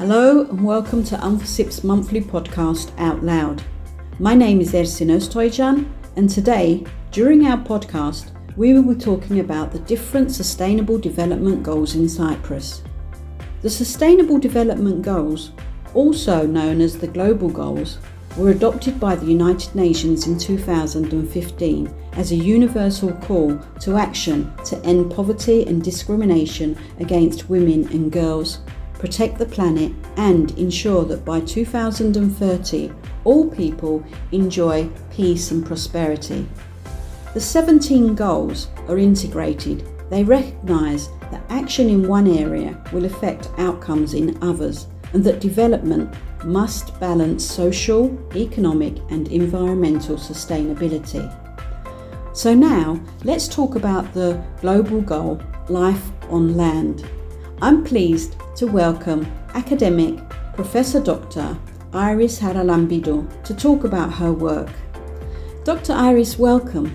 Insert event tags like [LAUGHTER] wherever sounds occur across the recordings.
Hello and welcome to UNFICYP's monthly podcast Out Loud. My name is Ersin Öztoycan and today, during our podcast, we will be talking about the different Sustainable Development Goals in Cyprus. The Sustainable Development Goals, also known as the Global Goals, were adopted by the United Nations in 2015 as a universal call to action to end poverty and discrimination against women and girls, protect the planet, and ensure that by 2030 all people enjoy peace and prosperity. The 17 goals are integrated. They recognise that action in one area will affect outcomes in others and that development must balance social, economic, and environmental sustainability. So, now let's talk about the global goal Life on Land. I'm pleased to welcome academic Professor Dr. Iris Haralambidou to talk about her work. Dr. Iris, welcome.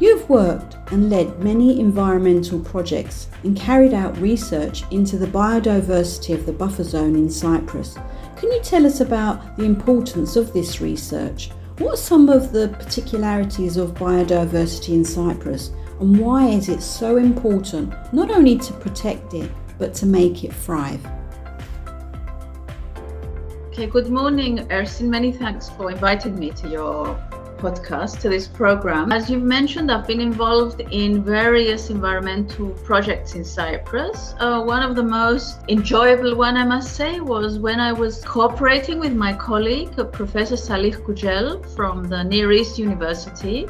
You've worked and led many environmental projects and carried out research into the biodiversity of the buffer zone in Cyprus. Can you tell us about the importance of this research? What are some of the particularities of biodiversity in Cyprus and why is it so important not only to protect it but to make it thrive? Okay, good morning, Ersin. Many thanks for inviting me to your podcast, to this program. As you've mentioned, I've been involved in various environmental projects in Cyprus. Uh, one of the most enjoyable one, I must say, was when I was cooperating with my colleague, Professor Salih Gücel from the Near East University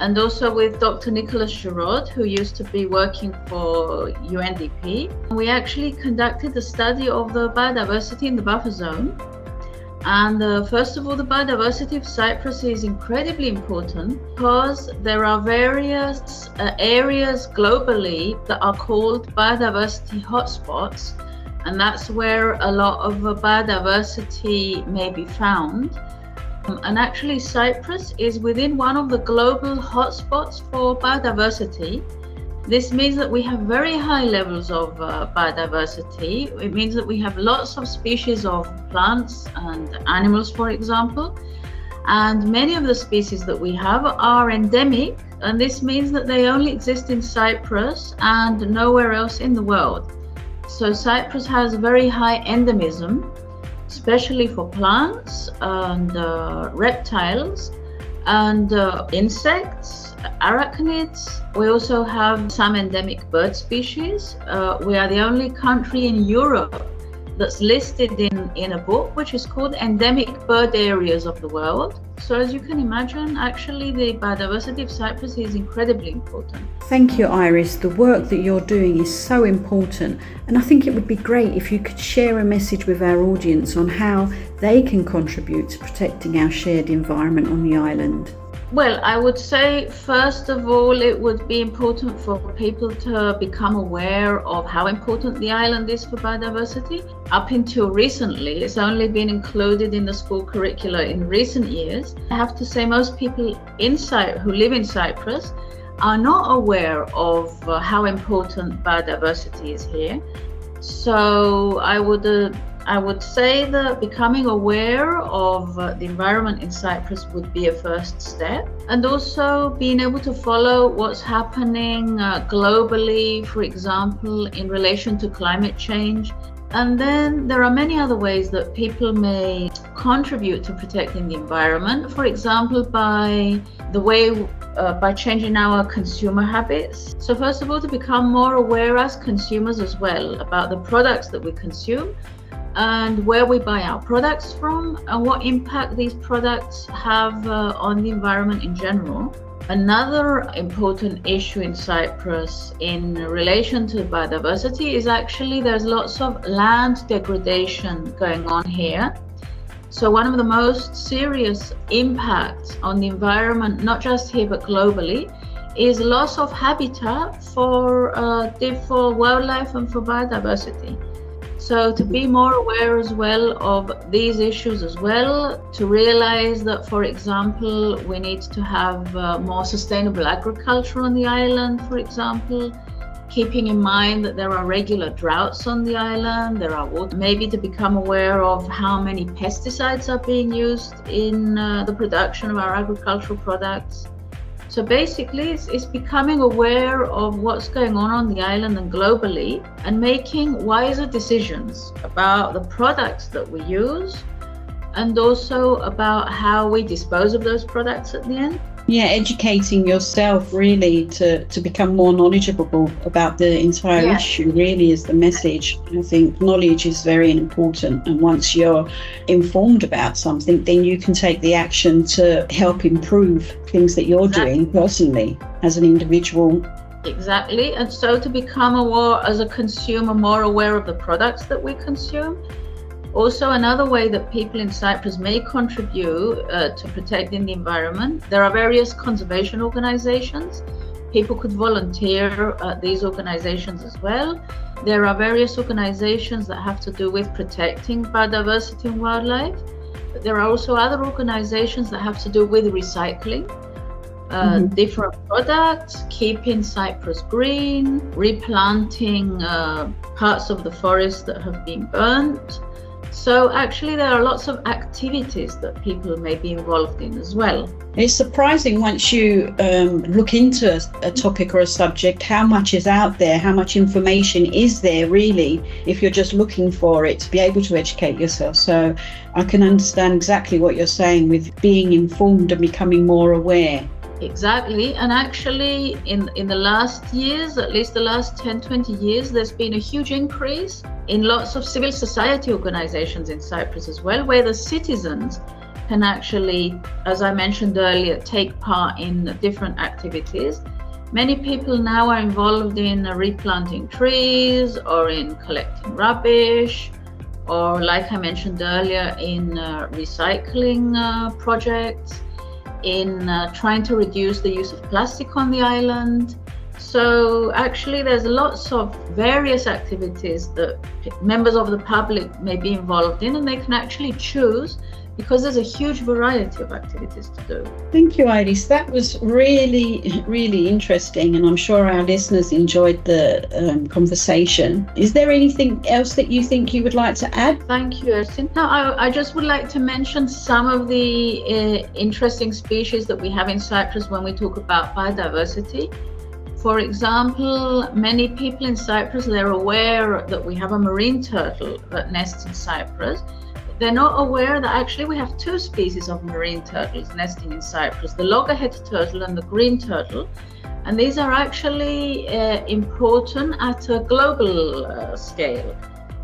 and also with Dr. Nicholas Giraud, who used to be working for UNDP. We actually conducted a study of the biodiversity in the buffer zone and uh, first of all, the biodiversity of Cyprus is incredibly important because there are various uh, areas globally that are called biodiversity hotspots, and that's where a lot of uh, biodiversity may be found. Um, and actually, Cyprus is within one of the global hotspots for biodiversity. This means that we have very high levels of uh, biodiversity. It means that we have lots of species of plants and animals, for example. And many of the species that we have are endemic, and this means that they only exist in Cyprus and nowhere else in the world. So, Cyprus has very high endemism, especially for plants and uh, reptiles and uh, insects arachnids. We also have some endemic bird species. Uh, we are the only country in Europe that's listed in, in a book which is called Endemic Bird Areas of the World. So, as you can imagine, actually, the biodiversity of Cyprus is incredibly important. Thank you, Iris. The work that you're doing is so important, and I think it would be great if you could share a message with our audience on how they can contribute to protecting our shared environment on the island. Well, I would say, first of all, it would be important for people to become aware of how important the island is for biodiversity. Up until recently, it's only been included in the school curricula in recent years. I have to say, most people in Cy- who live in Cyprus are not aware of uh, how important biodiversity is here. So I would uh, I would say that becoming aware of uh, the environment in Cyprus would be a first step, and also being able to follow what's happening uh, globally, for example, in relation to climate change. And then there are many other ways that people may contribute to protecting the environment, for example, by the way uh, by changing our consumer habits. So, first of all, to become more aware as consumers as well about the products that we consume and where we buy our products from and what impact these products have uh, on the environment in general. Another important issue in Cyprus in relation to biodiversity is actually there's lots of land degradation going on here. So, one of the most serious impacts on the environment, not just here but globally, is loss of habitat for, uh, for wildlife and for biodiversity. So, to be more aware as well of these issues as well, to realize that, for example, we need to have uh, more sustainable agriculture on the island, for example, keeping in mind that there are regular droughts on the island, there are water, maybe to become aware of how many pesticides are being used in uh, the production of our agricultural products. So basically, it's, it's, becoming aware of what's going on on the island and globally and making wiser decisions about the products that we use and also about how we dispose of those products at the end yeah educating yourself really to to become more knowledgeable about the entire yeah. issue really is the message i think knowledge is very important and once you're informed about something then you can take the action to help improve things that you're exactly. doing personally as an individual exactly and so to become aware as a consumer more aware of the products that we consume also, another way that people in Cyprus may contribute uh, to protecting the environment, there are various conservation organizations. People could volunteer at these organizations as well. There are various organizations that have to do with protecting biodiversity and wildlife. But there are also other organizations that have to do with recycling. Uh, mm-hmm. different products, keeping Cyprus green, replanting uh, parts of the forest that have been burnt, so actually, there are lots of activities that people may be involved in as well. It's surprising once you um, look into a, a, topic or a subject how much is out there, how much information is there really, if you're just looking for it to be able to educate yourself. So I can understand exactly what you're saying with being informed and becoming more aware. Exactly. And actually, in, in the last years, at least the last 10, 20 years, there's been a huge increase in lots of civil society organizations in Cyprus as well, where the citizens can actually, as I mentioned earlier, take part in different activities. Many people now are involved in replanting trees or in collecting rubbish, or, like I mentioned earlier, in uh, recycling uh, projects in uh, trying to reduce the use of plastic on the island. So, actually, there's lots of various activities that members of the public may be involved in, and they can actually choose because there's a huge variety of activities to do. Thank you, Iris. That was really, really interesting, and I'm sure our listeners enjoyed the um, conversation. Is there anything else that you think you would like to add? Thank you, Ersin. Now, I, I, just would like to mention some of the uh, interesting species that we have in Cyprus when we talk about biodiversity. For example, many people in Cyprus, they're aware that we have a marine turtle that nests in Cyprus they're not aware that actually we have two species of marine turtles nesting in Cyprus the loggerhead turtle and the green turtle. And these are actually uh, important at a global uh, scale.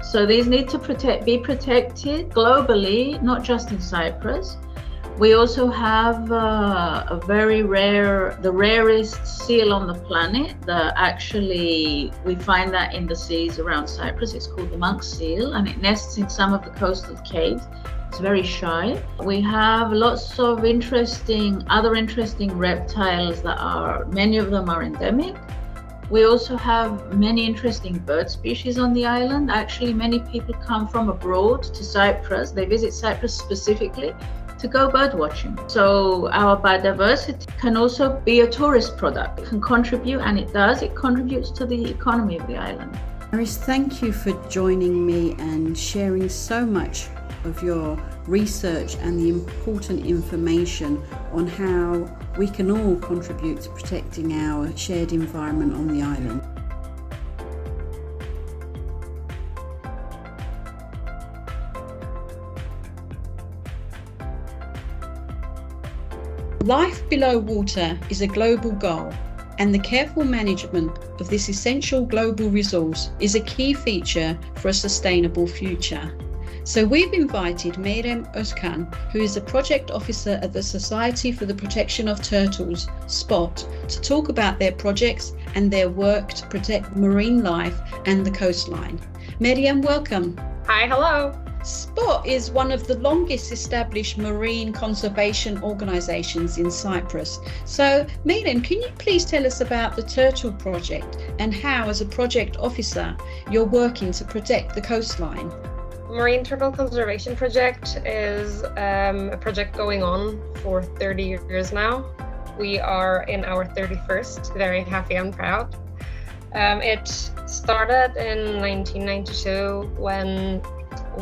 So these need to protect, be protected globally, not just in Cyprus. We also have uh, a very rare, the rarest seal on the planet. That actually, we find that in the seas around Cyprus. It's called the monk seal, and it nests in some of the coastal caves. It's very shy. We have lots of interesting, other interesting reptiles that are, many of them are endemic. We also have many interesting bird species on the island. Actually, many people come from abroad to Cyprus. They visit Cyprus specifically to go bird watching. So our biodiversity can also be a tourist product. It can contribute, and it does, it contributes to the economy of the island. Iris, thank you for joining me and sharing so much of your research and the important information on how we can all contribute to protecting our shared environment on the island. Life below water is a global goal, and the careful management of this essential global resource is a key feature for a sustainable future. So we've invited Meryem Özkan, who is a project officer at the Society for the Protection of Turtles, SPOT, to talk about their projects and their work to protect marine life and the coastline. Meryem, welcome. Hi, hello. SPOT is one of the longest established marine conservation organisations in Cyprus. So, Meryem, can you please tell us about the Turtle Project and how, as a project officer, you're working to protect the coastline? Marine Turtle Conservation Project is um, a project going on for 30 years now. We are in our 31st, very happy and proud. Um, it started in 1992 when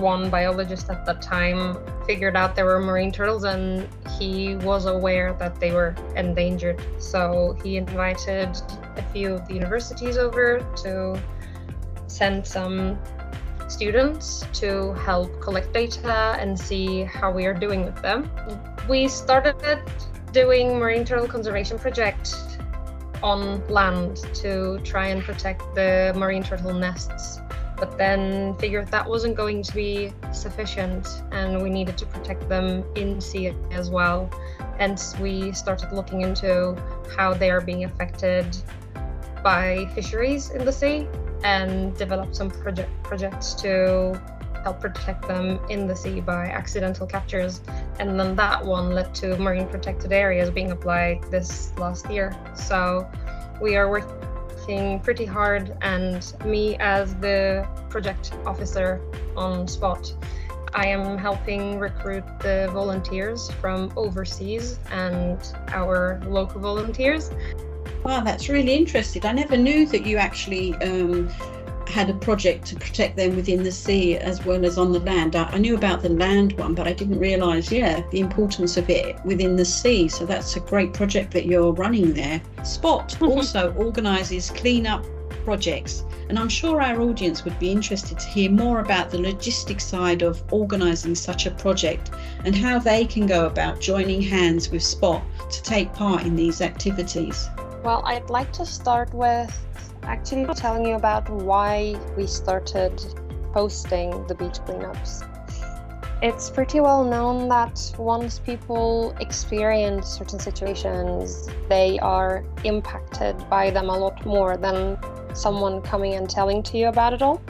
one biologist at that time figured out there were marine turtles and he was aware that they were endangered. So he invited a few of the universities over to send some students to help collect data and see how we are doing with them. We started doing marine turtle conservation project on land to try and protect the marine turtle nests but then figured that wasn't going to be sufficient and we needed to protect them in sea as well. Hence we started looking into how they are being affected by fisheries in the sea and developed some project projects to help protect them in the sea by accidental captures. And then that one led to marine protected areas being applied this last year. So we are working pretty hard and me as the project officer on spot I am helping recruit the volunteers from overseas and our local volunteers. Wow, that's really interesting. I never knew that you actually um, had a project to protect them within the sea as well as on the land. I, I knew about the land one, but I didn't realise, yeah, the importance of it within the sea. So that's a great project that you're running there. Spot [LAUGHS] also organises clean-up projects, and I'm sure our audience would be interested to hear more about the logistic side of organising such a project and how they can go about joining hands with Spot to take part in these activities. Well, I'd like to start with actually telling you about why we started hosting the beach cleanups. It's pretty well known that once people experience certain situations, they are impacted by them a lot more than someone coming and telling to you about it all.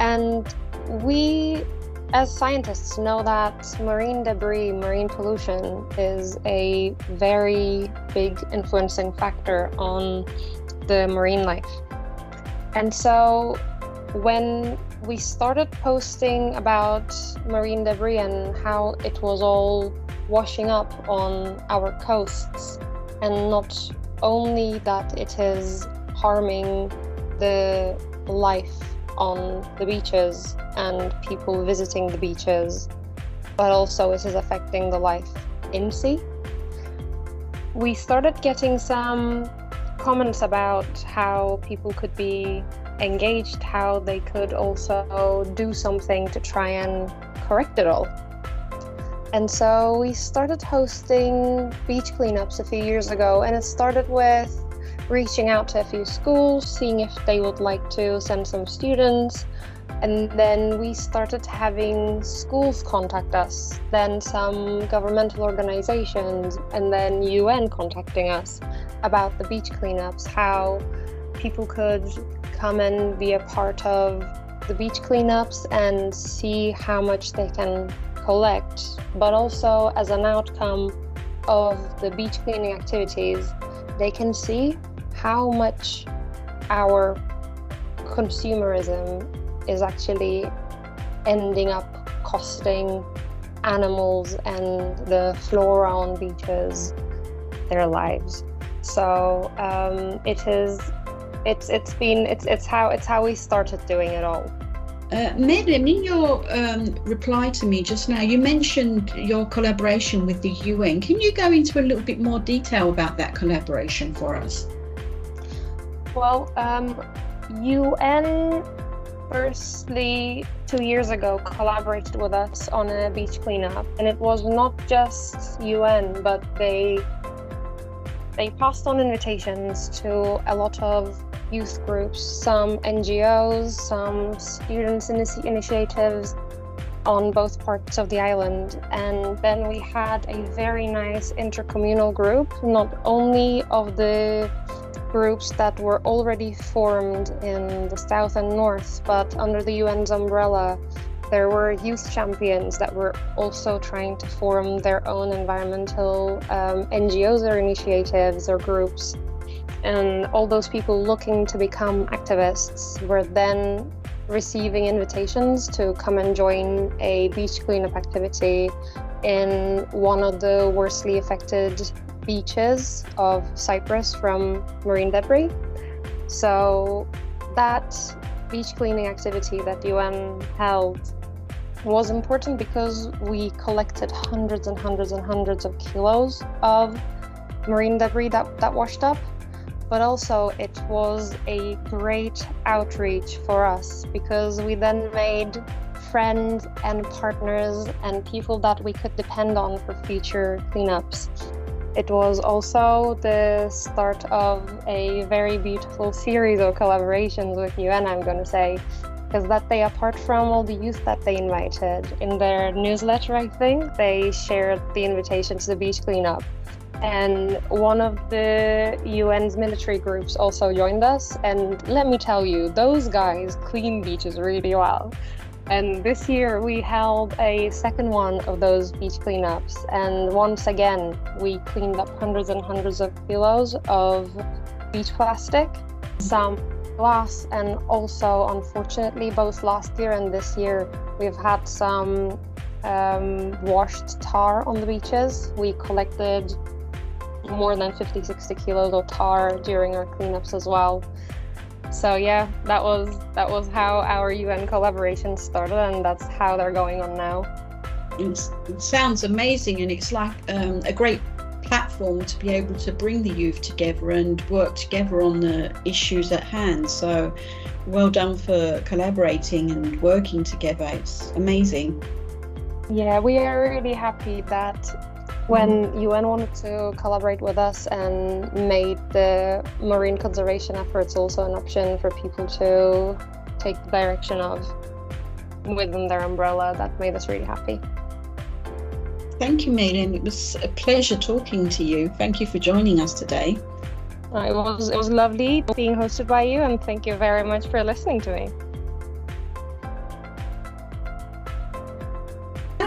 And we, as scientists, know that marine debris, marine pollution, is a very big influencing factor on the marine life. And so when we started posting about marine debris and how it was all washing up on our coasts, and not only that it is harming the life on the beaches and people visiting the beaches, but also it is affecting the life in sea. We started getting some comments about how people could be engaged, how they could also do something to try and correct it all. And so we started hosting beach cleanups a few years ago, and it started with reaching out to a few schools, seeing if they would like to send some students. And then we started having schools contact us, then some governmental organizations, and then UN contacting us about the beach cleanups, how people could come and be a part of the beach cleanups and see how much they can collect, but also as an outcome of the beach cleaning activities, they can see how much our consumerism is actually ending up costing animals and the flora on beaches their lives. So um, it is, it's it's been it's it's how it's how we started doing it all. Uh, in your um, reply to me just now, you mentioned your collaboration with the UN. Can you go into a little bit more detail about that collaboration for us? Well, um, UN firstly two years ago collaborated with us on a beach cleanup, and it was not just UN, but they they passed on invitations to a lot of youth groups, some NGOs, some students' initiatives on both parts of the island. And then we had a very nice intercommunal group, not only of the groups that were already formed in the south and north, but under the UN's umbrella, there were youth champions that were also trying to form their own environmental um, NGOs or initiatives or groups. And all those people looking to become activists were then receiving invitations to come and join a beach cleanup activity in one of the worstly affected beaches of Cyprus from marine debris. So that beach cleaning activity that UN held was important because we collected hundreds and hundreds and hundreds of kilos of marine debris that, that washed up. But also, it was a great outreach for us because we then made friends and partners and people that we could depend on for future cleanups. It was also the start of a very beautiful series of collaborations with UN, I'm going to say, because that day, apart from all the youth that they invited in their newsletter, I think they shared the invitation to the beach cleanup. And one of the UN's military groups also joined us. And let me tell you, those guys clean beaches really well. And this year we held a second one of those beach cleanups. And once again, we cleaned up hundreds and hundreds of kilos of beach plastic, some glass, and also, unfortunately, both last year and this year, we've had some um, washed tar on the beaches. We collected more than 50, 60 kilos of tar during our cleanups as well so yeah that was that was how our un collaboration started and that's how they're going on now. It's, it sounds amazing and it's like um, a great platform to be able to bring the youth together and work together on the issues at hand. So well done for collaborating and working together. It's amazing. Yeah we are really happy that when UN wanted to collaborate with us and made the marine conservation efforts also an option for people to take the direction of within their umbrella, that made us really happy. Thank you, Malin. It was a pleasure talking to you. Thank you for joining us today. Uh, it was it was lovely being hosted by you, and thank you very much for listening to me.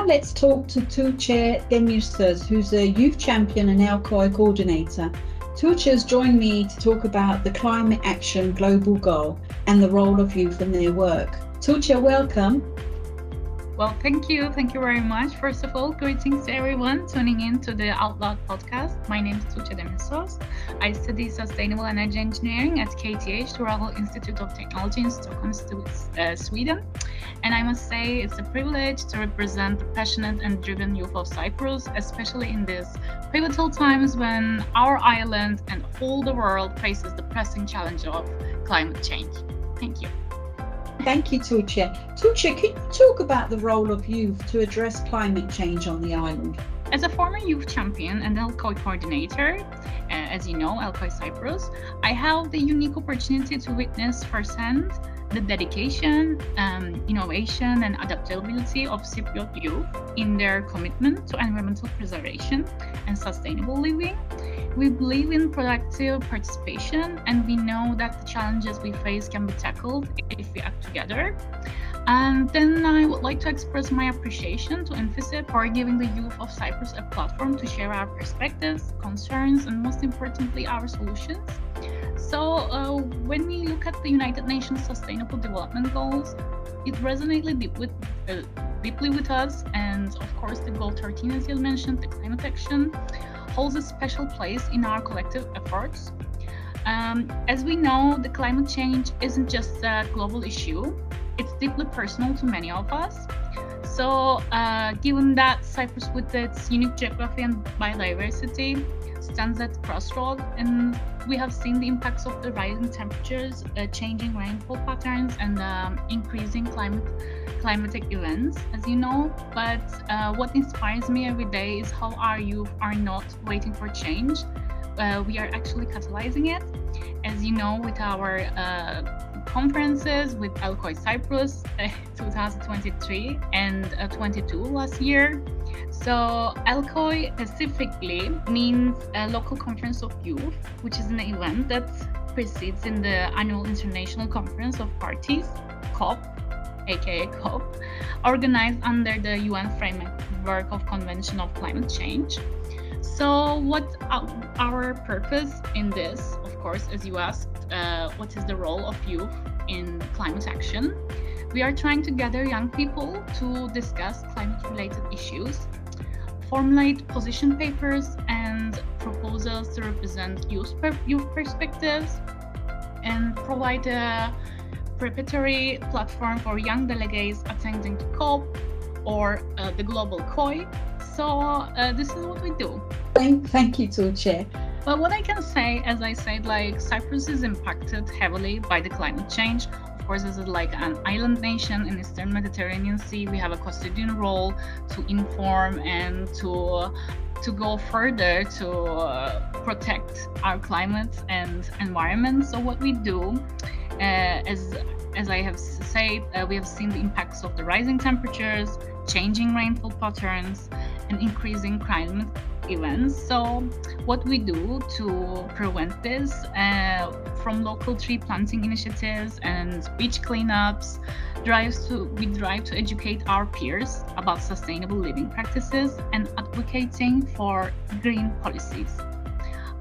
Let's talk to Tuğçe Demirsöz, who's a youth champion and LCOY coordinator. Tuğçe has joined me to talk about the Climate Action Global Goal and the role of youth in their work. Tuğçe, welcome. Well, thank you. Thank you very much. First of all, greetings to everyone tuning in to the Out Loud podcast. My name is Tuğçe Demirsöz. I study sustainable energy engineering at KTH, the Royal Institute of Technology in Stockholm, uh, Sweden. And I must say, it's a privilege to represent the passionate and driven youth of Cyprus, especially in these pivotal times when our island and all the world faces the pressing challenge of climate change. Thank you. Thank you, Tuğçe. Tuğçe, can you talk about the role of youth to address climate change on the island? As a former youth champion and LCOY coordinator, uh, as you know, LCOY Cyprus, I have the unique opportunity to witness firsthand the dedication, um, innovation, and adaptability of Cypriot youth in their commitment to environmental preservation and sustainable living. We believe in productive participation, and we know that the challenges we face can be tackled if we act together. And then I would like to express my appreciation to UNFICYP for giving the youth of Cyprus a platform to share our perspectives, concerns, and most importantly, our solutions. So, uh, when we look at the United Nations Sustainable Development Goals, it resonated deep with, uh, deeply with us. And of course, the goal 13, as you mentioned, the climate action, holds a special place in our collective efforts. Um, as we know, the climate change isn't just a global issue, it's deeply personal to many of us. So, uh, given that Cyprus, with its unique geography and biodiversity, stands at crossroad and we have seen the impacts of the rising temperatures uh, changing rainfall patterns and um, increasing climate climatic events as you know. But uh, what inspires me every day is how our youth are not waiting for change uh, we are actually catalyzing it as you know with our uh, conferences with LCOY Cyprus [LAUGHS] uh, 2023 and uh, 22 last year so LCOY specifically means a local conference of youth, which is an event that precedes in the annual international conference of parties, COP, aka COP, organized under the UN framework of Convention of Climate Change. So, what our purpose in this, of course, as you asked, uh, what is the role of youth in climate action? We are trying to gather young people to discuss climate related issues formulate position papers and proposals to represent youth, per- youth perspectives, and provide a preparatory platform for young delegates attending to COP or uh, the Global COY. So uh, this is what we do. Thank, thank you, Tuğçe. But what I can say, as I said, like Cyprus is impacted heavily by the climate change. Of course, this is like an island nation in the Eastern Mediterranean Sea. We have a custodian role to inform and to to go further to uh, protect our climate and environment. So what we do, uh, as as I have said, uh, we have seen the impacts of the rising temperatures, changing rainfall patterns, and increasing climate events. So, what we do to prevent this uh, from local tree planting initiatives and beach cleanups drives to we drive to educate our peers about sustainable living practices and advocating for green policies.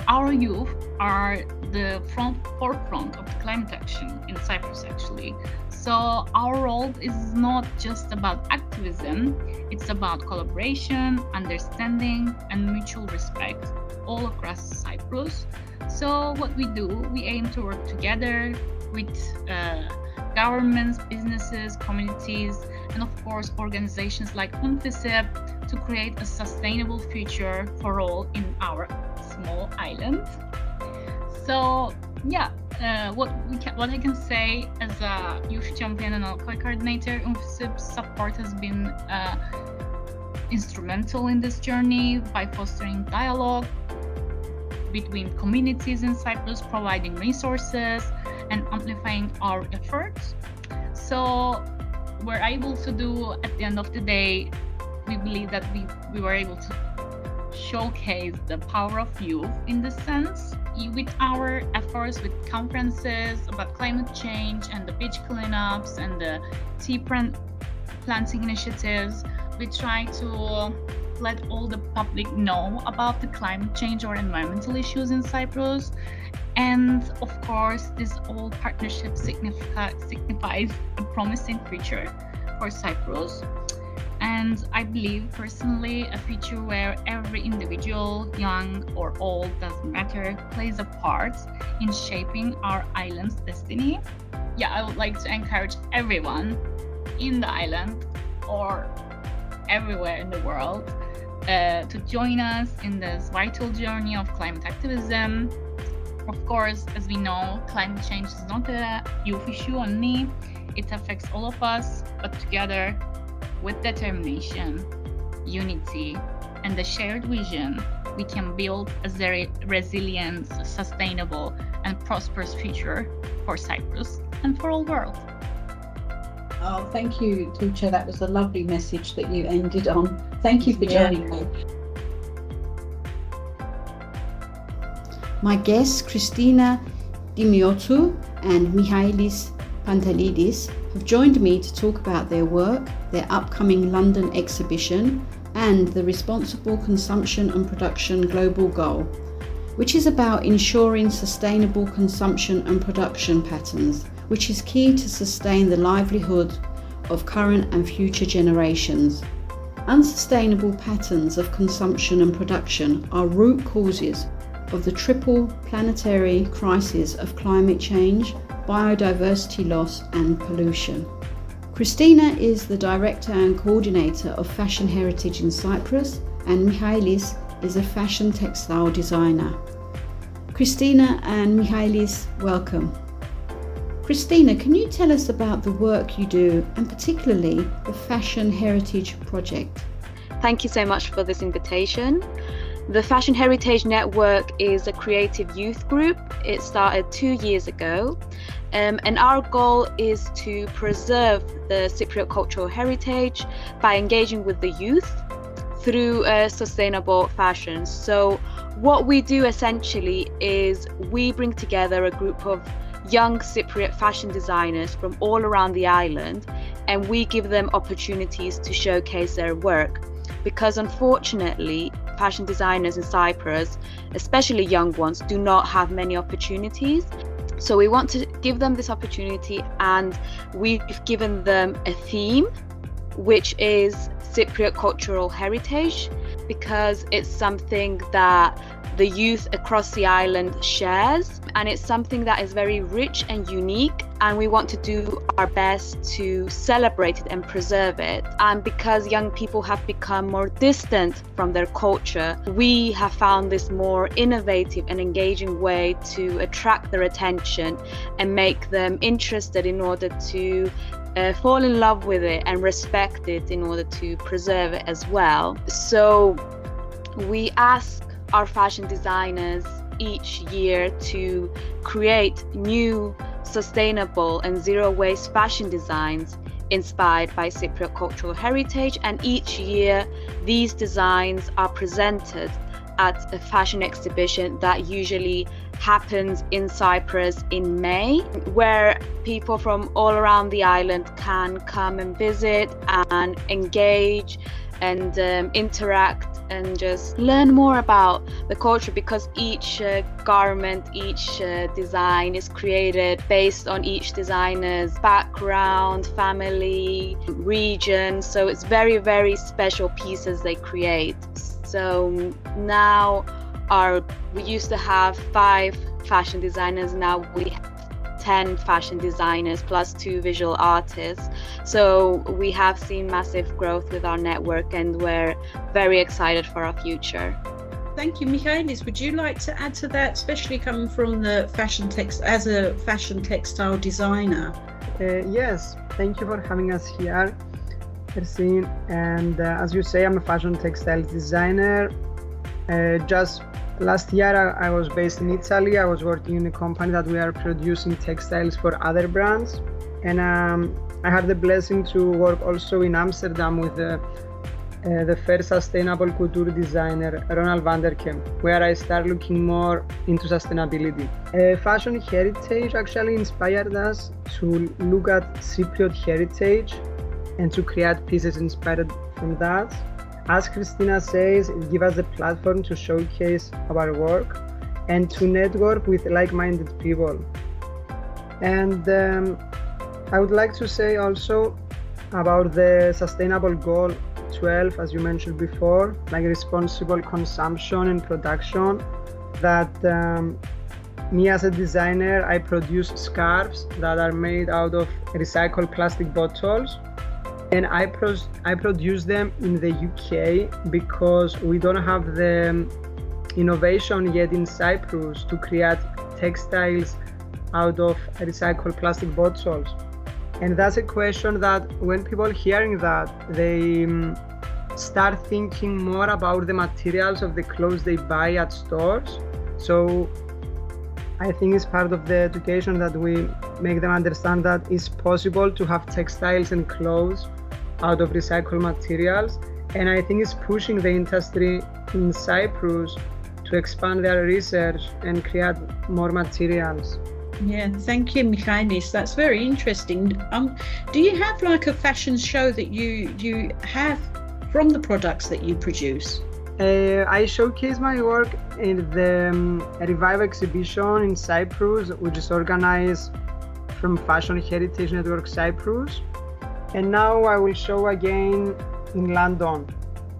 Our youth are the front forefront of climate action in Cyprus actually. So our role is not just about activism, it's about collaboration, understanding, and mutual respect all across Cyprus. So, what we do, we aim to work together with uh, governments, businesses, communities, and of course, organizations like UNFICYP to create a sustainable future for all in our small island. So, yeah, uh, what we can, what I can say as a youth champion and LCOY coordinator, UNFICYP's support has been uh, instrumental in this journey by fostering dialogue between communities in Cyprus, providing resources and amplifying our efforts. So we're able to do at the end of the day, we believe that we, we were able to showcase the power of youth in this sense with our efforts with conferences about climate change and the beach cleanups and the tea planting initiatives, we try to let all the public know about the climate change or environmental issues in Cyprus. And of course, this whole partnership signifies a promising future for Cyprus and I believe personally a future where every individual, young or old, doesn't matter, plays a part in shaping our island's destiny. Yeah, I would like to encourage everyone in the island or everywhere in the world uh, to join us in this vital journey of climate activism. Of course, as we know, climate change is not a youth issue only, it affects all of us, but together with determination, unity, and the shared vision, we can build a very resilient, sustainable, and prosperous future for Cyprus and for all world. Oh, thank you, Tuğçe. That was a lovely message that you ended on. Thank you for yeah. joining me. My guests, Christina Dimiotou and Michaelis Pantelidis, have joined me to talk about their work, their upcoming London exhibition, and the Responsible Consumption and Production Global Goal, which is about ensuring sustainable consumption and production patterns, which is key to sustain the livelihood of current and future generations. Unsustainable patterns of consumption and production are root causes of the triple planetary crisis of climate change, biodiversity loss, and pollution. Christina is the director and coordinator of Fashion Heritage in Cyprus, and Michaelis is a fashion textile designer. Christina and Michaelis, welcome. Christina, can you tell us about the work you do and particularly the Fashion Heritage Project? Thank you so much for this invitation. The Fashion Heritage Network is a creative youth group. It started two years ago, um, and our goal is to preserve the Cypriot cultural heritage by engaging with the youth through uh, sustainable fashion. So, what we do essentially is we bring together a group of young Cypriot fashion designers from all around the island and we give them opportunities to showcase their work because unfortunately, fashion designers in Cyprus, especially young ones, do not have many opportunities. So we want to give them this opportunity, and we've given them a theme, which is Cypriot cultural heritage, because it's something that the youth across the island shares. And it's something that is very rich and unique. And we want to do our best to celebrate it and preserve it. And because young people have become more distant from their culture, we have found this more innovative and engaging way to attract their attention and make them interested in order to uh, fall in love with it and respect it in order to preserve it as well. So we ask our fashion designers each year to create new sustainable and zero waste fashion designs inspired by Cypriot cultural heritage. And each year these designs are presented at a fashion exhibition that usually happens in Cyprus in May, where people from all around the island can come and visit and engage and um, interact and just learn more about the culture because each uh, garment, each uh, design is created based on each designer's background, family, region. So it's very, very special pieces they create. So now our we used to have five fashion designers now we 10 fashion designers plus two visual artists so we have seen massive growth with our network and we're very excited for our future Thank you, Michaelis. Would you like to add to that, especially coming from the fashion text as a fashion textile designer? Uh, yes, thank you for having us here, Ersin. And uh, as you say, I'm a fashion textile designer. Uh, just Last year I was based in Italy. I was working in a company that we are producing textiles for other brands, and um, I had the blessing to work also in Amsterdam with the, uh, the first sustainable couture designer Ronald van der Kemp, where I started looking more into sustainability. Uh, fashion heritage actually inspired us to look at Cypriot heritage and to create pieces inspired from that as Christina says, it gives us a platform to showcase our work and to network with like minded people. And um, I would like to say also about the sustainable goal 12, as you mentioned before, like responsible consumption and production. That um, me as a designer, I produce scarves that are made out of recycled plastic bottles and I, pro- I produce them in the UK because we don't have the innovation yet in Cyprus to create textiles out of recycled plastic bottles. And that's a question that when people hearing that, they um, start thinking more about the materials of the clothes they buy at stores. So I think it's part of the education that we make them understand that it's possible to have textiles and clothes out of recycled materials. And I think it's pushing the industry in Cyprus to expand their research and create more materials. Yeah, thank you, Michaelis. That's very interesting. Um, do you have like a fashion show that you you have from the products that you produce? Uh, I showcase my work in the um, Revive exhibition in Cyprus, which is organized from Fashion Heritage Network Cyprus. And now I will show again in London,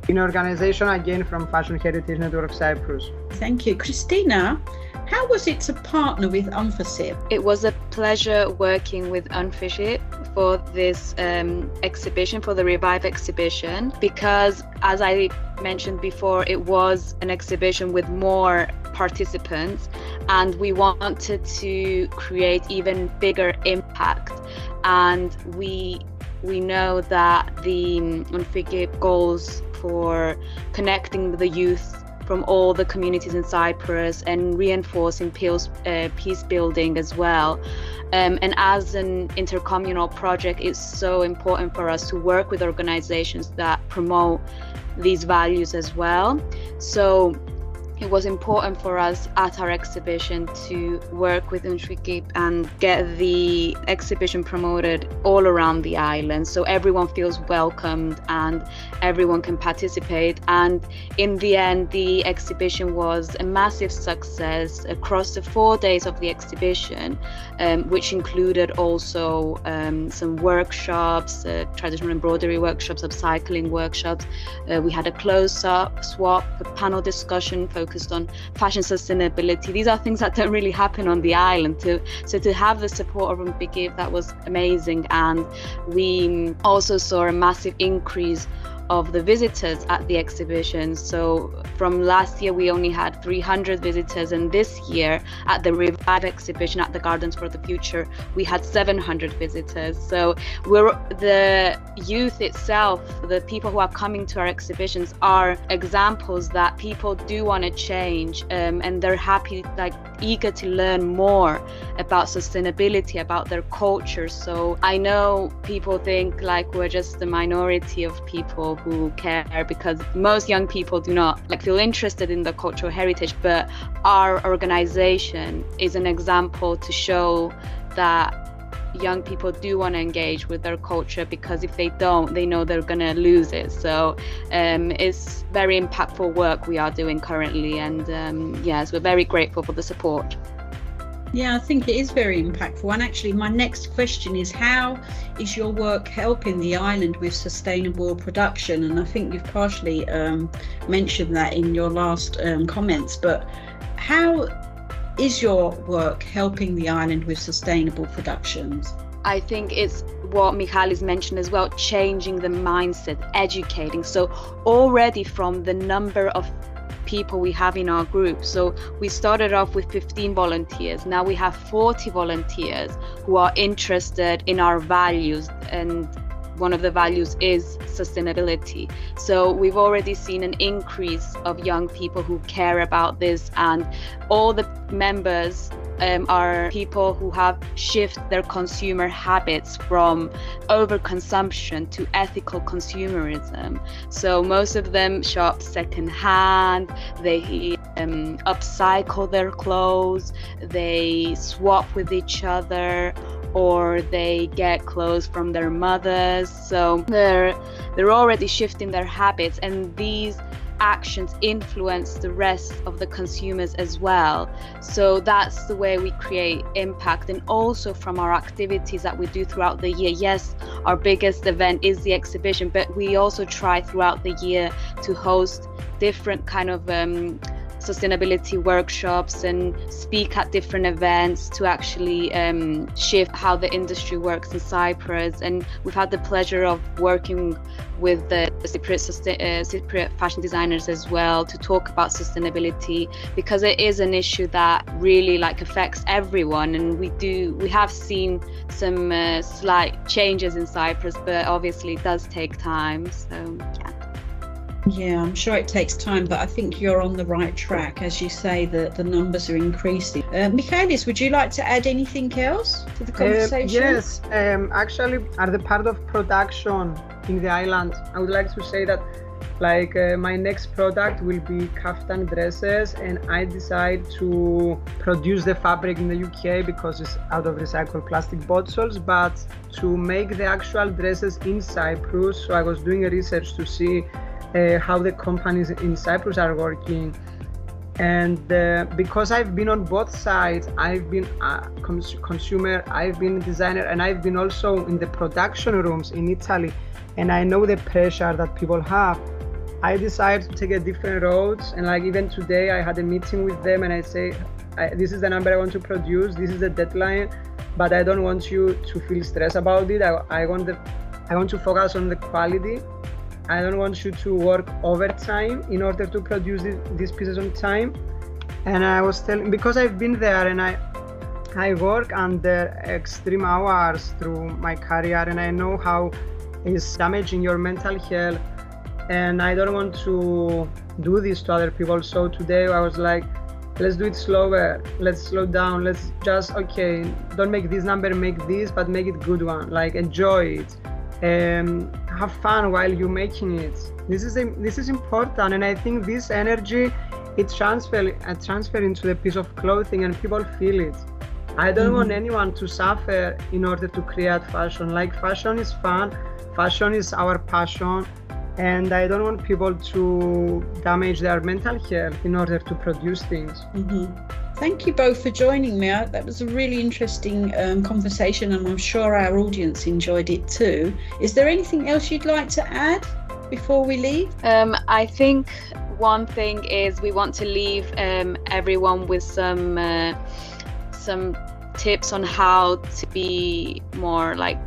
in organization again from Fashion Heritage Network Cyprus. Thank you. Christina, how was it to partner with UNFICYP? It was a pleasure working with UNFICYP for this um, exhibition, for the Revive exhibition, because as I mentioned before, it was an exhibition with more participants and we wanted to create even bigger impact and we we know that the UNFICYP goals for connecting the youth from all the communities in Cyprus and reinforcing peace, uh, peace building as well. Um, and as an intercommunal project, it's so important for us to work with organizations that promote these values as well. So it was important for us at our exhibition to work with UNFICYP and get the exhibition promoted all around the island so everyone feels welcomed and everyone can participate. And in the end, the exhibition was a massive success across the four days of the exhibition, um, which included also um, some workshops, uh, traditional embroidery workshops, upcycling workshops. Uh, we had a close up swap, a panel discussion focused on fashion sustainability. These are things that don't really happen on the island. To, so to have the support of UNFICYP that was amazing. And we also saw a massive increase of the visitors at the exhibition. So from last year, we only had 300 visitors, and this year at the Revive exhibition at the Gardens for the Future, we had 700 visitors. So we're the youth itself, the people who are coming to our exhibitions, are examples that people do want to change, um, and they're happy, like eager to learn more about sustainability, about their culture. So I know people think like we're just the minority of people who care because most young people do not like feel interested in the cultural heritage but our organization is an example to show that young people do want to engage with their culture because if they don't they know they're going to lose it so um, it's very impactful work we are doing currently and um, yes we're very grateful for the support yeah, I think it is very impactful. And actually, my next question is how is your work helping the island with sustainable production? And I think you've partially um, mentioned that in your last um, comments, but how is your work helping the island with sustainable productions? I think it's what Michalis mentioned as well changing the mindset, educating. So, already from the number of people we have in our group. So we started off with 15 volunteers. Now we have 40 volunteers who are interested in our values and one of the values is sustainability. So we've already seen an increase of young people who care about this, and all the members um, are people who have shifted their consumer habits from overconsumption to ethical consumerism. So most of them shop secondhand, they um, upcycle their clothes, they swap with each other, or they get clothes from their mothers. So they're they're already shifting their habits, and these actions influence the rest of the consumers as well. So that's the way we create impact. And also from our activities that we do throughout the year. Yes, our biggest event is the exhibition, but we also try throughout the year to host different kind of um, sustainability workshops and speak at different events to actually um, shift how the industry works in Cyprus. And we've had the pleasure of working with the Cypriot, uh, Cypriot fashion designers as well to talk about sustainability because it is an issue that really like affects everyone. And we do we have seen some uh, slight changes in Cyprus, but obviously it does take time. So yeah. Yeah, I'm sure it takes time, but I think you're on the right track. As you say, the, the numbers are increasing. Uh, Michalis, would you like to add anything else to the uh, conversation? Uh, yes, um, actually, as the part of production in the island, I would like to say that like uh, my next product will be kaftan dresses and i decide to produce the fabric in the uk because it's out of recycled plastic bottles but to make the actual dresses in cyprus so i was doing a research to see uh, how the companies in Cyprus are working. And uh, because I've been on both sides, I've been a cons- consumer, I've been a designer, and I've been also in the production rooms in Italy, and I know the pressure that people have. I decided to take a different road, and like even today, I had a meeting with them, and I say, I, "This is the number I want to produce. This is the deadline, but I don't want you to feel stressed about it. I, I want the, I want to focus on the quality I don't want you to work overtime in order to produce these pieces on time. And I was telling because I've been there and I I work under extreme hours through my career and I know how it's damaging your mental health and I don't want to do this to other people. So today I was like, let's do it slower. Let's slow down. Let's just okay, don't make this number, make this, but make it good one. Like enjoy it um, have fun while you're making it. This is a, this is important, and I think this energy it transfer uh, transfer into the piece of clothing, and people feel it. I don't mm-hmm. want anyone to suffer in order to create fashion. Like fashion is fun, fashion is our passion, and I don't want people to damage their mental health in order to produce things. Mm-hmm. Thank you both for joining me. That was a really interesting um, conversation, and I'm sure our audience enjoyed it too. Is there anything else you'd like to add before we leave? Um, I think one thing is we want to leave um, everyone with some uh, some tips on how to be more like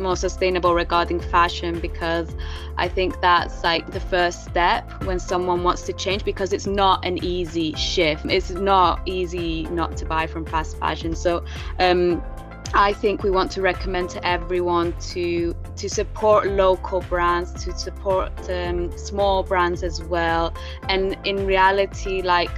more sustainable regarding fashion because I think that's like the first step when someone wants to change because it's not an easy shift. It's not easy not to buy from fast fashion. So um, I think we want to recommend to everyone to to support local brands, to support um, small brands as well. And in reality, like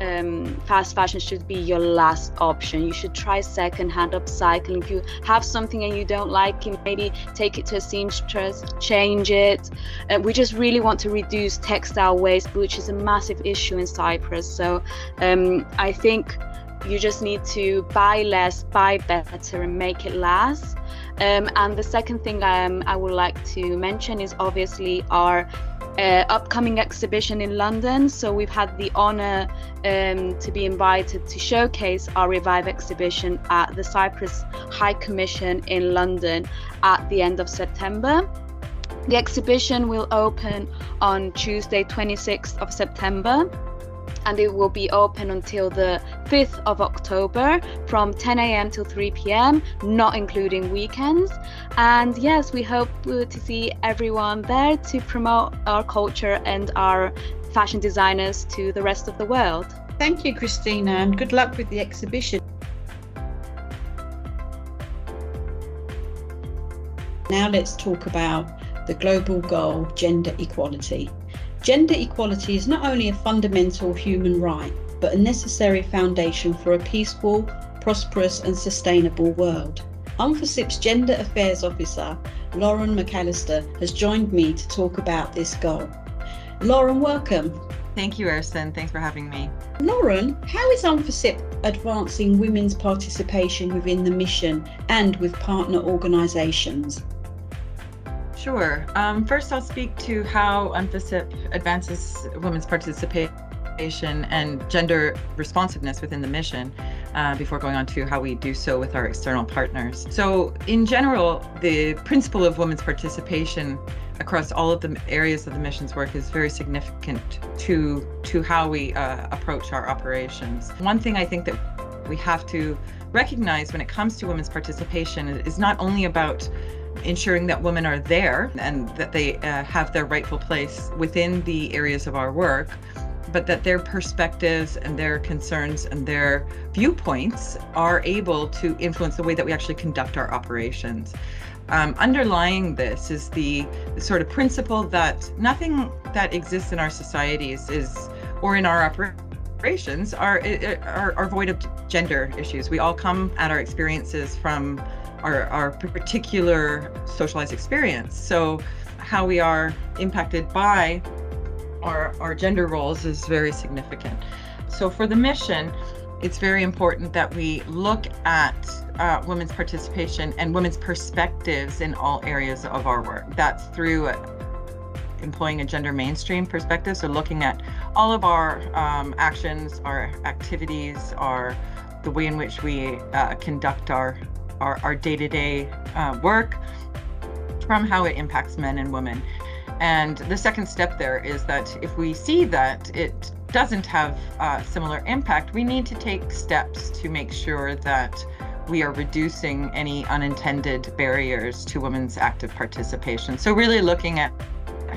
um, fast fashion should be your last option. You should try secondhand upcycling. If you have something and you don't like it, maybe take it to a seamstress, change it. Uh, we just really want to reduce textile waste, which is a massive issue in Cyprus. So um, I think you just need to buy less, buy better, and make it last. Um, and the second thing um, I would like to mention is obviously our uh, upcoming exhibition in London. So we've had the honor um, to be invited to showcase our Revive exhibition at the Cyprus High Commission in London at the end of September. The exhibition will open on Tuesday, 26th of September and it will be open until the 5th of October from 10 a.m. till 3 p.m., not including weekends. And yes, we hope to see everyone there to promote our culture and our fashion designers to the rest of the world. Thank you, Christina, and good luck with the exhibition. Now let's talk about the global goal gender equality. Gender equality is not only a fundamental human right, but a necessary foundation for a peaceful, prosperous, and sustainable world. UNFICYP's Gender Affairs Officer, Lauren McAllister, has joined me to talk about this goal. Lauren, welcome. Thank you, Ersin. Thanks for having me. Lauren, how is UNFICYP advancing women's participation within the mission and with partner organisations? Sure. Um, first, I'll speak to how UNFICYP advances women's participation and gender responsiveness within the mission uh, before going on to how we do so with our external partners. So, in general, the principle of women's participation across all of the areas of the mission's work is very significant to to how we uh, approach our operations. One thing I think that we have to recognize when it comes to women's participation is not only about ensuring that women are there and that they uh, have their rightful place within the areas of our work, but that their perspectives and their concerns and their viewpoints are able to influence the way that we actually conduct our operations. Um, underlying this is the, sort of principle that nothing that exists in our societies is, or in our operations, are, are, are void of gender issues. We all come at our experiences from our, our particular socialized experience. So, how we are impacted by our, our gender roles is very significant. So, for the mission, it's very important that we look at uh, women's participation and women's perspectives in all areas of our work. That's through employing a gender mainstream perspective. So, looking at all of our um, actions, our activities, our the way in which we uh, conduct our our, our day-to-day uh, work from how it impacts men and women. And the second step there is that if we see that it doesn't have uh, similar impact we need to take steps to make sure that we are reducing any unintended barriers to women's active participation. So really looking at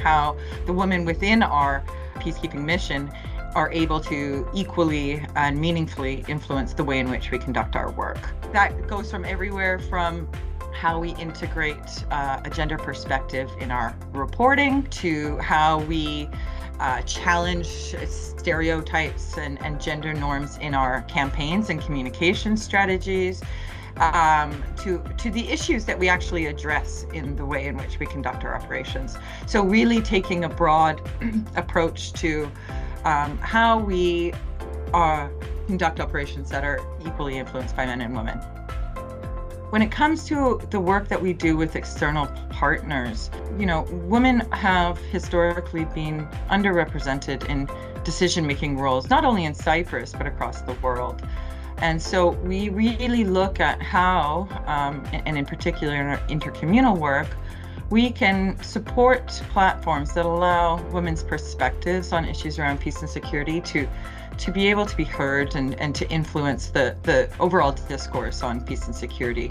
how the women within our peacekeeping mission are able to equally and meaningfully influence the way in which we conduct our work. That goes from everywhere from how we integrate uh, a gender perspective in our reporting to how we uh, challenge stereotypes and, and gender norms in our campaigns and communication strategies. Um, to to the issues that we actually address in the way in which we conduct our operations. So really taking a broad [CLEARS THROAT] approach to um, how we uh, conduct operations that are equally influenced by men and women. When it comes to the work that we do with external partners, you know, women have historically been underrepresented in decision making roles, not only in Cyprus, but across the world. And so we really look at how, um, and in particular in our intercommunal work, we can support platforms that allow women's perspectives on issues around peace and security to to be able to be heard and, and to influence the, the overall discourse on peace and security.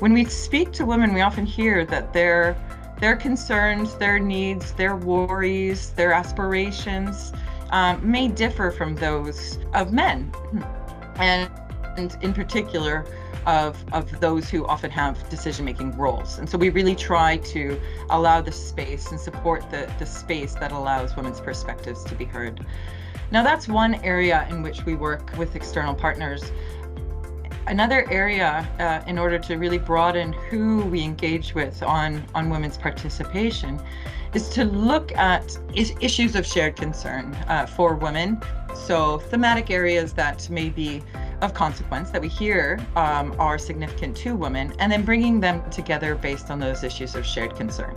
When we speak to women, we often hear that their their concerns, their needs, their worries, their aspirations um, may differ from those of men. And, and in particular, of, of those who often have decision making roles. And so we really try to allow the space and support the, the space that allows women's perspectives to be heard. Now, that's one area in which we work with external partners. Another area, uh, in order to really broaden who we engage with on, on women's participation, is to look at is issues of shared concern uh, for women. So, thematic areas that may be of consequence that we hear um, are significant to women, and then bringing them together based on those issues of shared concern.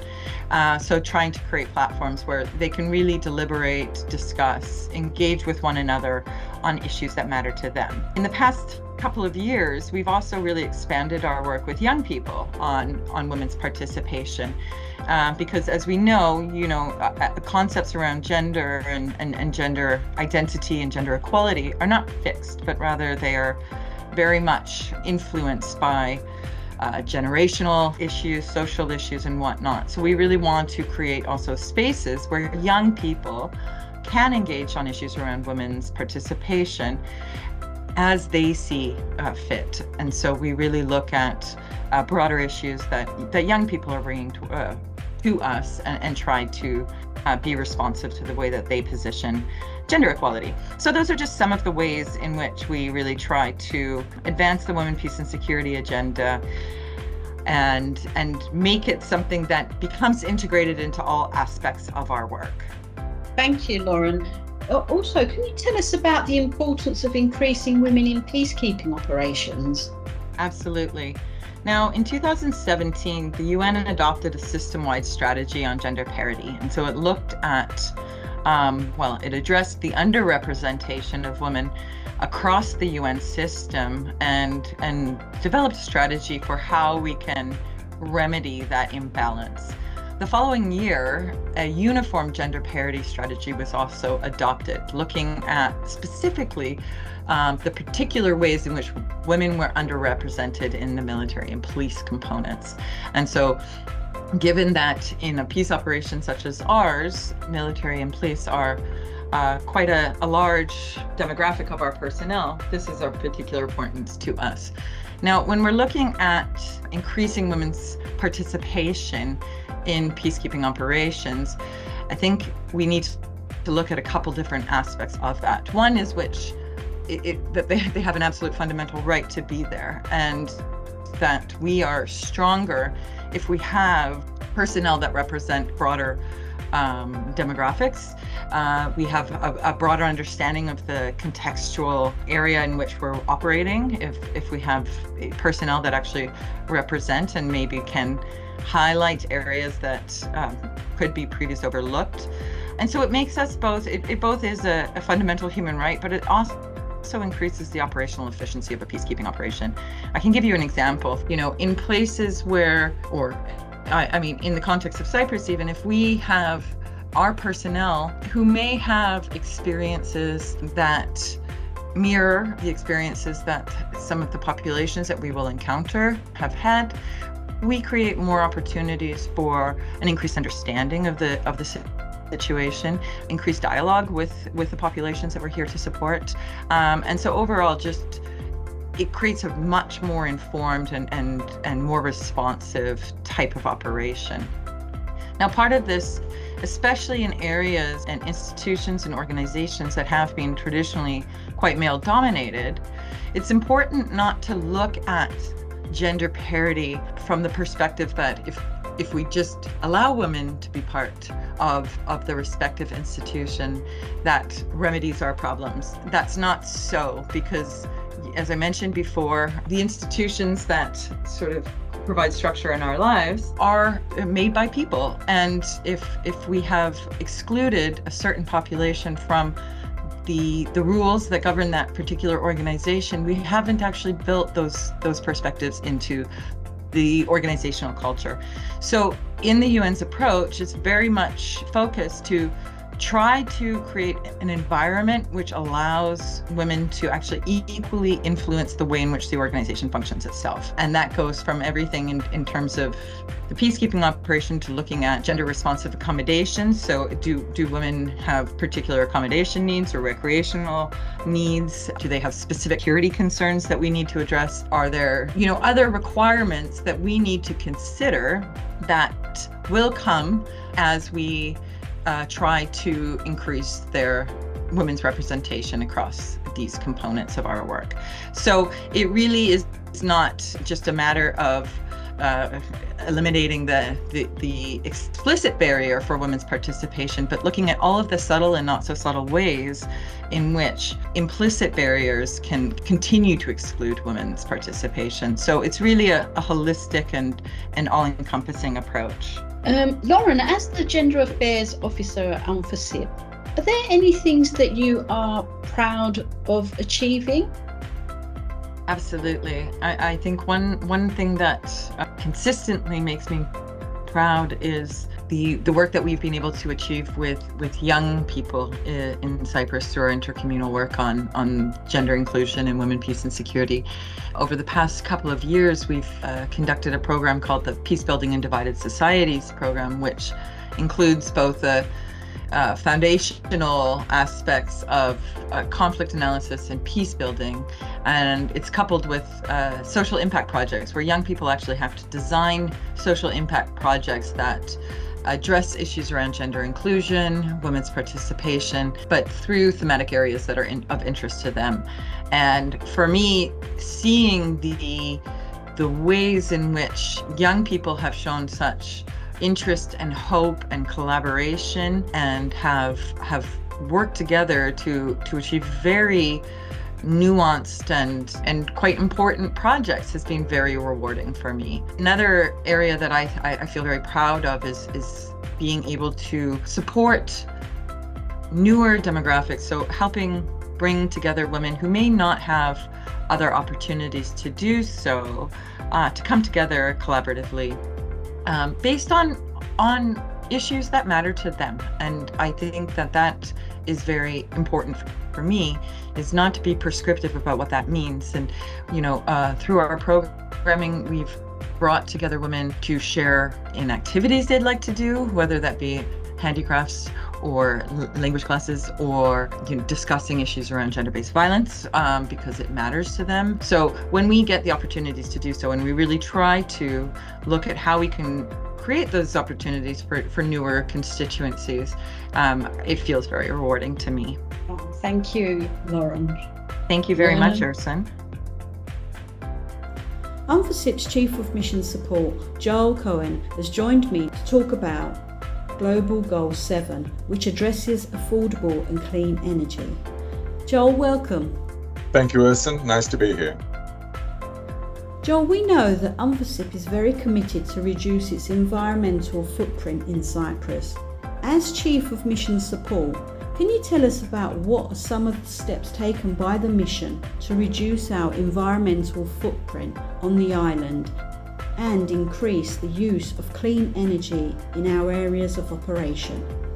Uh, so, trying to create platforms where they can really deliberate, discuss, engage with one another on issues that matter to them. In the past couple of years, we've also really expanded our work with young people on, on women's participation. Uh, because as we know, you know, uh, uh, concepts around gender and, and, and gender identity and gender equality are not fixed, but rather they are very much influenced by uh, generational issues, social issues, and whatnot. So we really want to create also spaces where young people can engage on issues around women's participation as they see uh, fit. And so we really look at uh, broader issues that that young people are bringing to, uh, to us and, and try to uh, be responsive to the way that they position gender equality. So those are just some of the ways in which we really try to advance the women, peace, and security agenda and and make it something that becomes integrated into all aspects of our work. Thank you, Lauren. Also, can you tell us about the importance of increasing women in peacekeeping operations? Absolutely. Now, in 2017, the UN adopted a system wide strategy on gender parity. And so it looked at, um, well, it addressed the underrepresentation of women across the UN system and, and developed a strategy for how we can remedy that imbalance. The following year, a uniform gender parity strategy was also adopted, looking at specifically um, the particular ways in which women were underrepresented in the military and police components. And so, given that in a peace operation such as ours, military and police are uh, quite a, a large demographic of our personnel, this is of particular importance to us. Now, when we're looking at increasing women's participation in peacekeeping operations, I think we need to look at a couple different aspects of that. One is which it, that they, they have an absolute fundamental right to be there, and that we are stronger if we have personnel that represent broader um, demographics. Uh, we have a, a, broader understanding of the contextual area in which we're operating. If if we have personnel that actually represent and maybe can highlight areas that um, could be previously overlooked. And so it makes us both, it, it both is a, a fundamental human right, but it also also increases the operational efficiency of a peacekeeping operation. I can give you an example. You know, in places where, or I, I, mean, in the context of Cyprus, even if we have our personnel who may have experiences that mirror the experiences that some of the populations that we will encounter have had, we create more opportunities for an increased understanding of the of the situation, increased dialogue with with the populations that we're here to support, um, and so overall, just it creates a much more informed and and and more responsive type of operation. Now, part of this, especially in areas and institutions and organizations that have been traditionally quite male dominated, it's important not to look at gender parity from the perspective that if if we just allow women to be part of of the respective institution that remedies our problems. That's not so because as i mentioned before the institutions that sort of provide structure in our lives are made by people. And if if we have excluded a certain population from the the rules that govern that particular organization, we haven't actually built those those perspectives into the organizational culture. So in the UN's approach, it's very much focused to try to create an environment which allows women to actually equally influence the way in which the organization functions itself. And that goes from everything in, in terms of the peacekeeping operation to looking at gender responsive accommodations. So do do women have particular accommodation needs or recreational needs? Do they have specific security concerns that we need to address? Are there, you know, other requirements that we need to consider that will come as we uh, try to increase their women's representation across these components of our work. So it really is not just a matter of uh, eliminating the, the, the explicit barrier for women's participation, but looking at all of the subtle and not so subtle ways in which implicit barriers can continue to exclude women's participation. So it's really a, a holistic and, and all-encompassing approach. Um, Lauren, as the Gender Affairs Officer at UNFICYP, are there any things that you are proud of achieving? Absolutely. I, I think one one thing that uh, consistently makes me proud is the the work that we've been able to achieve with with young people in, in Cyprus through our intercommunal work on on gender inclusion and women, peace and security. Over the past couple of years, we've uh, conducted a program called the Peace Building in Divided Societies program, which includes both a uh, foundational aspects of uh, conflict analysis and peace building. And it's coupled with uh, social impact projects where young people actually have to design social impact projects that address issues around gender inclusion, women's participation, but through thematic areas that are in, of interest to them. And for me, seeing the the ways in which young people have shown such interest and hope and collaboration and have have worked together to to achieve very nuanced and and quite important projects has been very rewarding for me. Another area that I, I feel very proud of is is being able to support newer demographics. So helping bring together women who may not have other opportunities to do so, uh, to come together collaboratively um, based on on issues that matter to them. And I think that that is very important for me is not to be prescriptive about what that means. And, you know, uh, through our programming, we've brought together women to share in activities they'd like to do, whether that be handicrafts or language classes or you know, discussing issues around gender-based violence um, because it matters to them. So when we get the opportunities to do so and we really try to look at how we can create those opportunities for, for newer constituencies, um, it feels very rewarding to me. Thank you, Lauren. Thank you very Lauren. much, Ersin. UNFICYP's Chief of Mission Support, Joel Cohen, has joined me to talk about Global Goal 7, which addresses affordable and clean energy. Joel, welcome. Thank you, Ersin. Nice to be here. Joel, we know that UNFICYP is very committed to reduce its environmental footprint in Cyprus. As Chief of Mission Support, can you tell us about what are some of the steps taken by the mission to reduce our environmental footprint on the island and increase the use of clean energy in our areas of operation?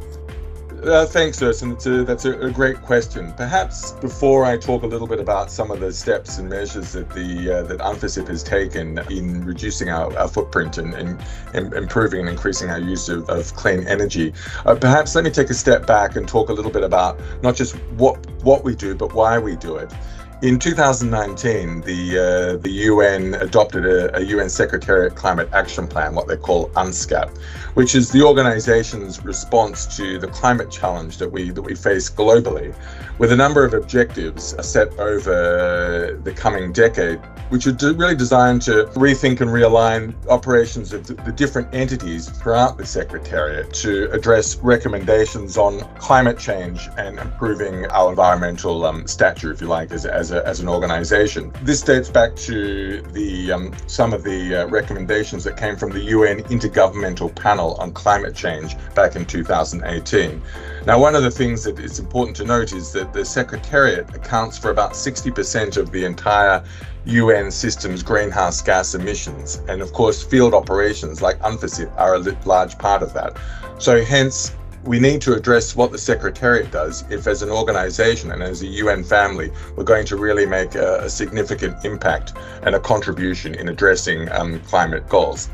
Uh, thanks, Ersin. A, that's a, a, great question. Perhaps before I talk a little bit about some of the steps and measures that the uh, that UNFICYP has taken in reducing our, our footprint and, and, and, improving and increasing our use of, of clean energy, uh, perhaps let me take a step back and talk a little bit about not just what what we do, but why we do it. In 2019, the uh, the UN adopted a, a, UN Secretariat Climate Action Plan, what they call UNSCAP, which is the organization's response to the climate challenge that we that we face globally, with a number of objectives set over the coming decade, which are really designed to rethink and realign operations of the, the different entities throughout the Secretariat to address recommendations on climate change and improving our environmental um, stature, if you like, as, as, a, as an organization. This dates back to the um, some of the uh, recommendations that came from the UN Intergovernmental Panel on Climate Change back in 2018. Now, one of the things that is important to note is that the Secretariat accounts for about 60% of the entire UN system's greenhouse gas emissions. And of course, field operations like UNFICYP are a large part of that. So, hence, we need to address what the Secretariat does if, as an organization and as a UN family, we're going to really make a, a significant impact and a contribution in addressing um, climate goals.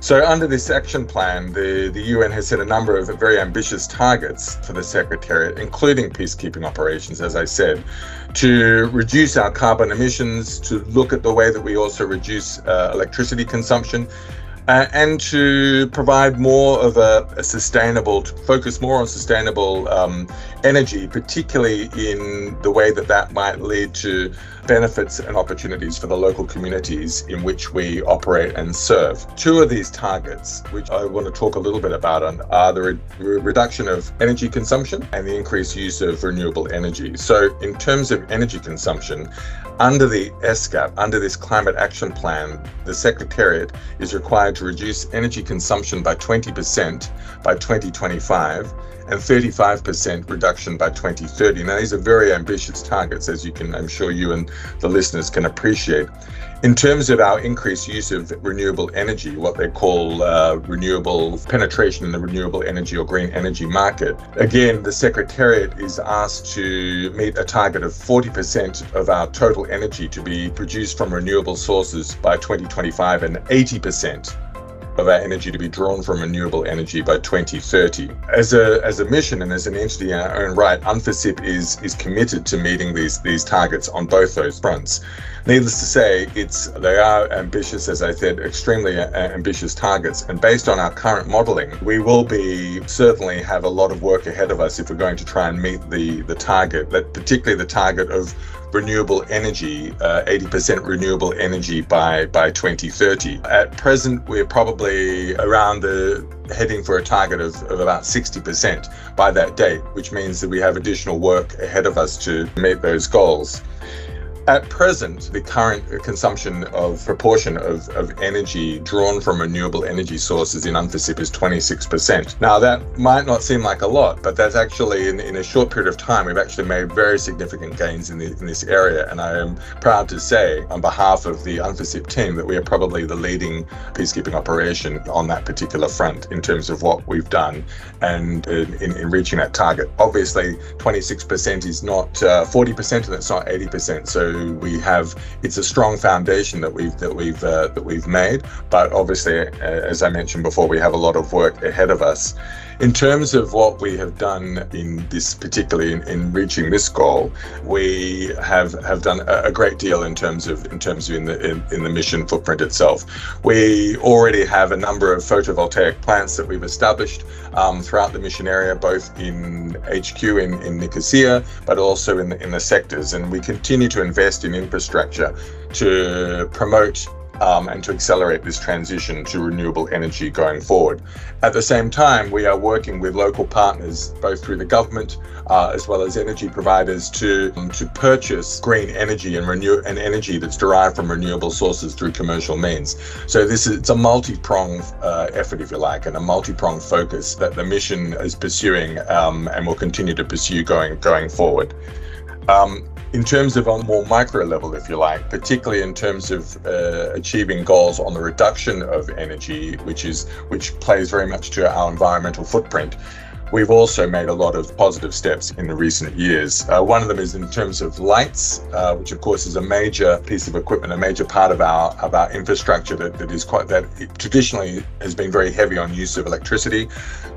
So, under this action plan, the, the UN has set a number of very ambitious targets for the Secretariat, including peacekeeping operations, as I said, to reduce our carbon emissions, to look at the way that we also reduce uh, electricity consumption, uh, and to provide more of a, a, sustainable, focus more on sustainable um, energy, particularly in the way that that might lead to benefits and opportunities for the local communities in which we operate and serve. Two of these targets, which I want to talk a little bit about, are the re- reduction of energy consumption and the increased use of renewable energy. So, in terms of energy consumption, under the ESCAP, under this climate action plan, the Secretariat is required to reduce energy consumption by 20% by 2025 and 35% reduction by 2030. Now, these are very ambitious targets, as you can, I'm sure you and the listeners can appreciate. In terms of our increased use of renewable energy, what they call uh, renewable penetration in the renewable energy or green energy market, again, the Secretariat is asked to meet a target of 40% of our total energy to be produced from renewable sources by 2025 and 80% of our energy to be drawn from renewable energy by 2030. As a as a mission and as an entity in our own right, UNFICYP is is committed to meeting these these targets on both those fronts. Needless to say, it's they are ambitious, as I said, extremely uh, ambitious targets. And based on our current modelling, we will be certainly have a lot of work ahead of us if we're going to try and meet the the target, that particularly the target of renewable energy, uh, 80% renewable energy by, by 2030. At present, we're probably around the heading for a target of, of about 60% by that date, which means that we have additional work ahead of us to meet those goals. At present, the current consumption of proportion of, of energy drawn from renewable energy sources in UNFICYP is 26%. Now, that might not seem like a lot, but that's actually, in, in a short period of time, we've actually made very significant gains in, the, in this area. And I am proud to say, on behalf of the UNFICYP team, that we are probably the leading peacekeeping operation on that particular front in terms of what we've done and in, in, in reaching that target. Obviously, 26% is not uh, 40% and it's not 80%. So we have it's a strong foundation that we've that we've uh, that we've made. But obviously, uh, as I mentioned before, we have a lot of work ahead of us. In terms of what we have done in this, particularly in, in reaching this goal, we have have done a, great deal in terms of in terms of in the in, in the mission footprint itself. We already have a number of photovoltaic plants that we've established um, throughout the mission area, both in HQ in, in Nicosia, but also in the, in the sectors. And we continue to invest in infrastructure to promote um, and to accelerate this transition to renewable energy going forward. At the same time, we are working with local partners, both through the government uh, as well as energy providers, to um, to purchase green energy and renew and energy that's derived from renewable sources through commercial means. So this is it's a multi-pronged uh, effort, if you like, and a multi-pronged focus that the mission is pursuing um, and will continue to pursue going going forward. Um, in terms of on a more micro level, if you like, particularly in terms of uh, achieving goals on the reduction of energy, which is which plays very much to our environmental footprint. We've also made a lot of positive steps in the recent years. Uh, one of them is in terms of lights, uh, which of course is a major piece of equipment, a major part of our of our infrastructure that, that is quite that traditionally has been very heavy on use of electricity.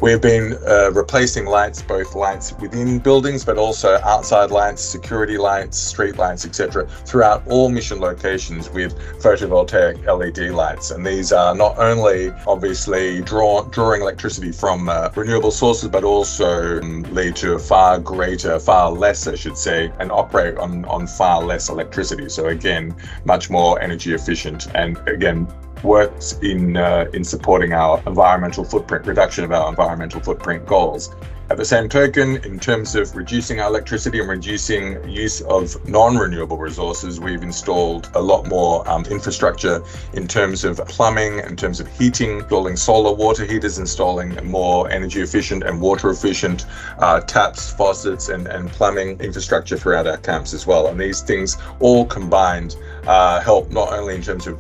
We've been uh, replacing lights, both lights within buildings, but also outside lights, security lights, street lights, etc., throughout all mission locations with photovoltaic LED lights. And these are not only obviously draw, drawing electricity from uh, renewable sources, but but also um, lead to a far greater, far less, I should say, and operate on, on far less electricity. So, again, much more energy efficient and again, works in uh, in supporting our environmental footprint reduction of our environmental footprint goals. At the same token, in terms of reducing our electricity and reducing use of non-renewable resources, we've installed a lot more um, infrastructure in terms of plumbing, in terms of heating, installing solar water heaters, installing more energy efficient and water efficient uh, taps, faucets, and, and plumbing infrastructure throughout our camps as well. And these things all combined uh, help not only in terms of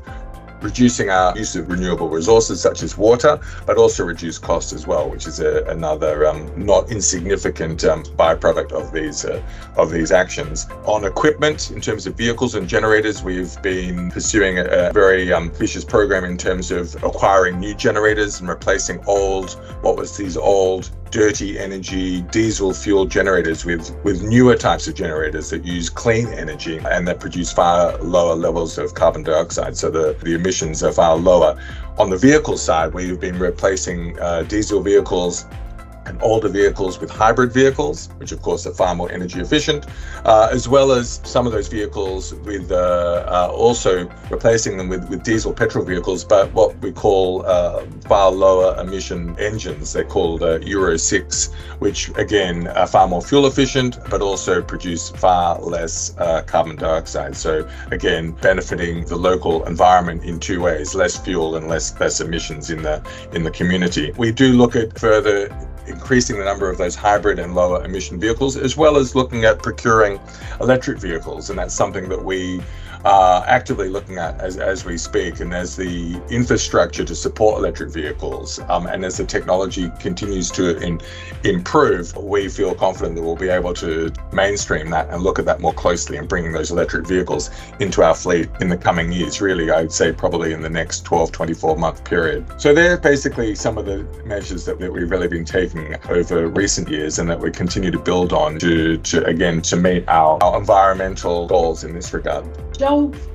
reducing our use of renewable resources such as water, but also reduce costs as well, which is a, another um, not insignificant um, byproduct of these uh, of these actions. On equipment, in terms of vehicles and generators, we've been pursuing a, a very um, ambitious program in terms of acquiring new generators and replacing old, what was these old dirty energy diesel fuel generators with, with newer types of generators that use clean energy and that produce far lower levels of carbon dioxide. So the, the emissions are far lower. On the vehicle side, we've been replacing uh, diesel vehicles and older vehicles with hybrid vehicles, which of course are far more energy efficient, uh, as well as some of those vehicles with uh, uh, also replacing them with, with diesel petrol vehicles, but what we call uh, far lower emission engines. They're called uh, Euro 6, which again are far more fuel efficient, but also produce far less carbon dioxide. So again, benefiting the local environment in two ways: less fuel and less less emissions in the in the community. We do look at further increasing the number of those hybrid and lower emission vehicles, as well as looking at procuring electric vehicles. And that's something that we are actively looking at as, as we speak. And as the infrastructure to support electric vehicles um, and as the technology continues to in, improve, we feel confident that we'll be able to mainstream that and look at that more closely and bringing those electric vehicles into our fleet in the coming years. Really, I'd say probably in the next 12, 24 month period. So they're basically some of the measures that, that we've really been taking over recent years and that we continue to build on to, to again, to meet our, our environmental goals in this regard.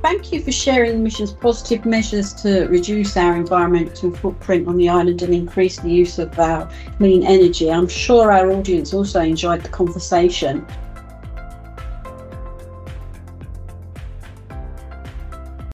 Thank you for sharing the mission's positive measures to reduce our environmental footprint on the island and increase the use of our clean energy. I'm sure our audience also enjoyed the conversation.